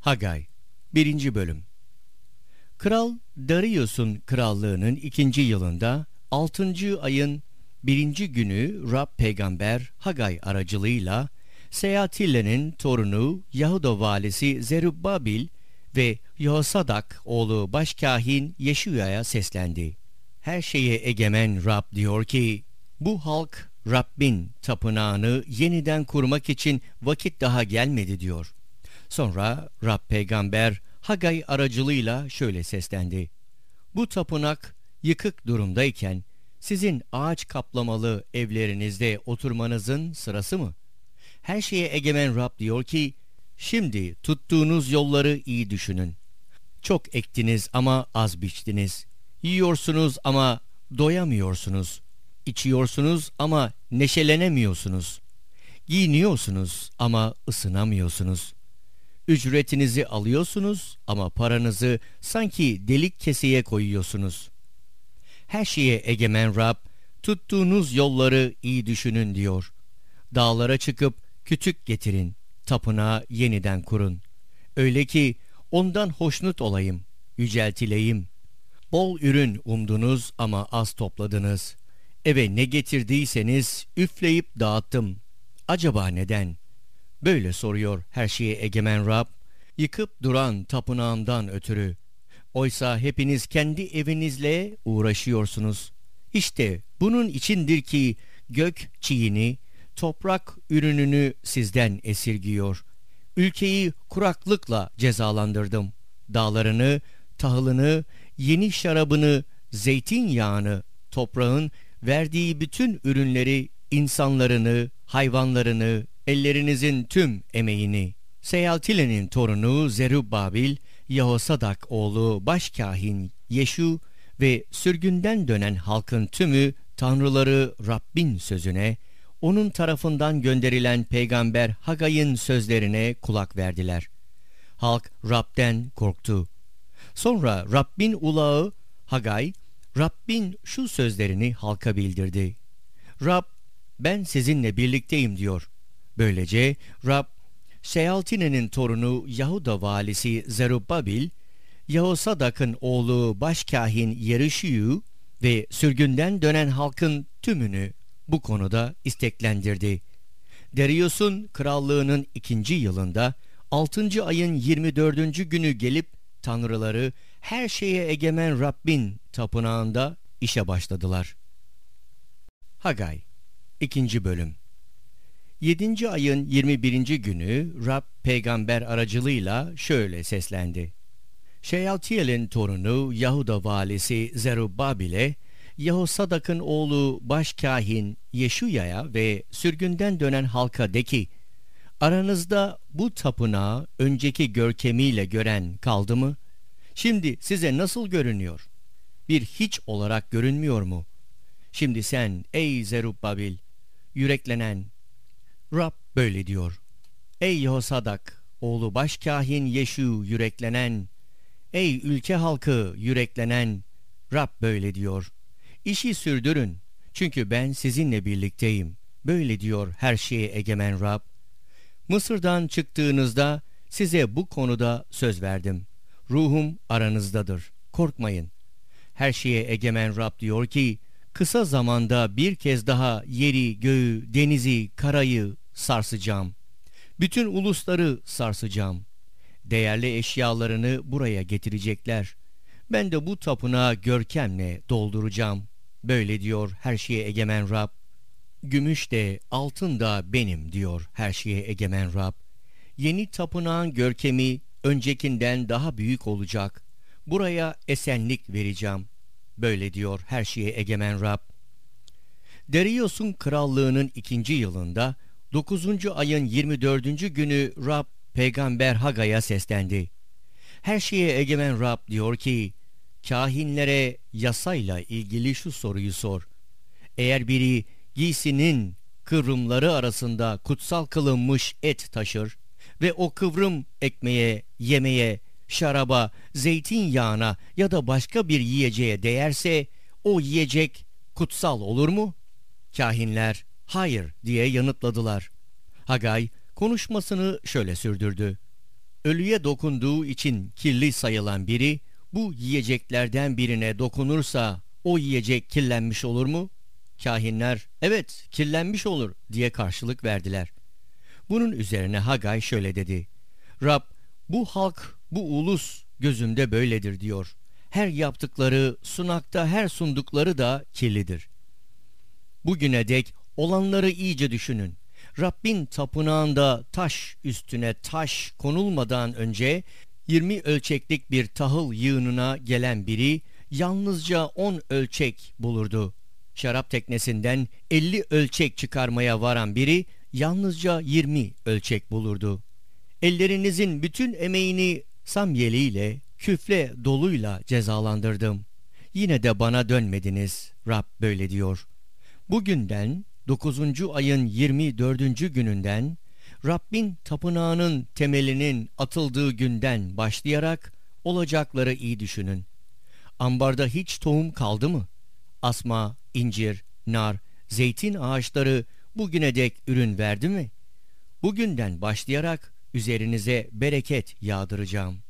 Hagay 1. Bölüm Kral Darius'un krallığının ikinci yılında 6. ayın birinci günü Rab peygamber Hagay aracılığıyla Seyatille'nin torunu Yahuda valisi Zerubbabil ve Yehosadak oğlu başkahin Yeşuya'ya seslendi. Her şeye egemen Rab diyor ki, bu halk Rabbin tapınağını yeniden kurmak için vakit daha gelmedi diyor. Sonra Rab peygamber Hagay aracılığıyla şöyle seslendi. Bu tapınak yıkık durumdayken sizin ağaç kaplamalı evlerinizde oturmanızın sırası mı? Her şeye egemen Rab diyor ki, şimdi tuttuğunuz yolları iyi düşünün. Çok ektiniz ama az biçtiniz. Yiyorsunuz ama doyamıyorsunuz. İçiyorsunuz ama neşelenemiyorsunuz. Giyiniyorsunuz ama ısınamıyorsunuz. Ücretinizi alıyorsunuz ama paranızı sanki delik keseye koyuyorsunuz. Her şeye egemen Rab, tuttuğunuz yolları iyi düşünün diyor. Dağlara çıkıp kütük getirin, tapınağı yeniden kurun. Öyle ki ondan hoşnut olayım, yüceltileyim. Bol ürün umdunuz ama az topladınız. Eve ne getirdiyseniz üfleyip dağıttım. Acaba neden? Böyle soruyor her şeye egemen Rab. Yıkıp duran tapınağımdan ötürü. Oysa hepiniz kendi evinizle uğraşıyorsunuz. İşte bunun içindir ki gök çiğini, toprak ürününü sizden esirgiyor. Ülkeyi kuraklıkla cezalandırdım. Dağlarını, tahılını, yeni şarabını, zeytinyağını, toprağın verdiği bütün ürünleri, insanlarını, hayvanlarını, ellerinizin tüm emeğini, Seyaltile'nin torunu Zerubbabil, Yehosadak oğlu başkahin Yeşu ve sürgünden dönen halkın tümü tanrıları Rabbin sözüne, onun tarafından gönderilen peygamber Hagay'ın sözlerine kulak verdiler. Halk Rab'den korktu. Sonra Rabbin ulağı Hagay, Rabbin şu sözlerini halka bildirdi. Rab, ben sizinle birlikteyim diyor. Böylece Rab, Seyaltine'nin torunu Yahuda valisi Zerubbabil, Yehosadak'ın oğlu başkahin Yerişiyu ve sürgünden dönen halkın tümünü bu konuda isteklendirdi. Darius'un krallığının ikinci yılında 6. ayın 24. günü gelip tanrıları her şeye egemen Rabbin tapınağında işe başladılar. Hagay 2. Bölüm 7. ayın 21. günü Rab peygamber aracılığıyla şöyle seslendi. Şeyaltiyel'in torunu Yahuda valisi Zerubbabil'e, Yehosadak'ın oğlu başkahin Yeşuya'ya ve sürgünden dönen halka de ki, aranızda bu tapınağı önceki görkemiyle gören kaldı mı? Şimdi size nasıl görünüyor? Bir hiç olarak görünmüyor mu? Şimdi sen ey Zerubbabil, yüreklenen, Rab böyle diyor. Ey Yehosadak, oğlu başkahin Yeşu yüreklenen, ey ülke halkı yüreklenen, Rab böyle diyor. İşi sürdürün, çünkü ben sizinle birlikteyim. Böyle diyor her şeye egemen Rab. Mısır'dan çıktığınızda size bu konuda söz verdim. Ruhum aranızdadır. Korkmayın. Her şeye egemen Rab diyor ki, kısa zamanda bir kez daha yeri, göğü, denizi, karayı sarsacağım. Bütün ulusları sarsacağım. Değerli eşyalarını buraya getirecekler. Ben de bu tapınağı görkemle dolduracağım. Böyle diyor her şeye egemen Rab. Gümüş de altın da benim diyor her şeye egemen Rab. Yeni tapınağın görkemi öncekinden daha büyük olacak. Buraya esenlik vereceğim. Böyle diyor her şeye egemen Rab. Darius'un krallığının ikinci yılında 9. ayın 24. günü Rab peygamber Hagay'a seslendi. Her şeye egemen Rab diyor ki, kahinlere yasayla ilgili şu soruyu sor. Eğer biri giysinin kıvrımları arasında kutsal kılınmış et taşır ve o kıvrım ekmeğe, yemeğe, şaraba, zeytinyağına ya da başka bir yiyeceğe değerse o yiyecek kutsal olur mu? Kahinler hayır diye yanıtladılar. Hagay konuşmasını şöyle sürdürdü. ölüye dokunduğu için kirli sayılan biri bu yiyeceklerden birine dokunursa o yiyecek kirlenmiş olur mu? Kahinler evet kirlenmiş olur diye karşılık verdiler. Bunun üzerine Hagay şöyle dedi. Rab bu halk bu ulus gözümde böyledir diyor. Her yaptıkları sunakta her sundukları da kirlidir. Bugüne dek olanları iyice düşünün. Rabbin tapınağında taş üstüne taş konulmadan önce 20 ölçeklik bir tahıl yığınına gelen biri yalnızca 10 ölçek bulurdu. Şarap teknesinden 50 ölçek çıkarmaya varan biri yalnızca 20 ölçek bulurdu. Ellerinizin bütün emeğini samyeliyle, küfle doluyla cezalandırdım. Yine de bana dönmediniz. Rab böyle diyor. Bugünden 9. ayın 24. gününden Rabbin tapınağının temelinin atıldığı günden başlayarak olacakları iyi düşünün. Ambarda hiç tohum kaldı mı? Asma, incir, nar, zeytin ağaçları bugüne dek ürün verdi mi? Bugünden başlayarak üzerinize bereket yağdıracağım.''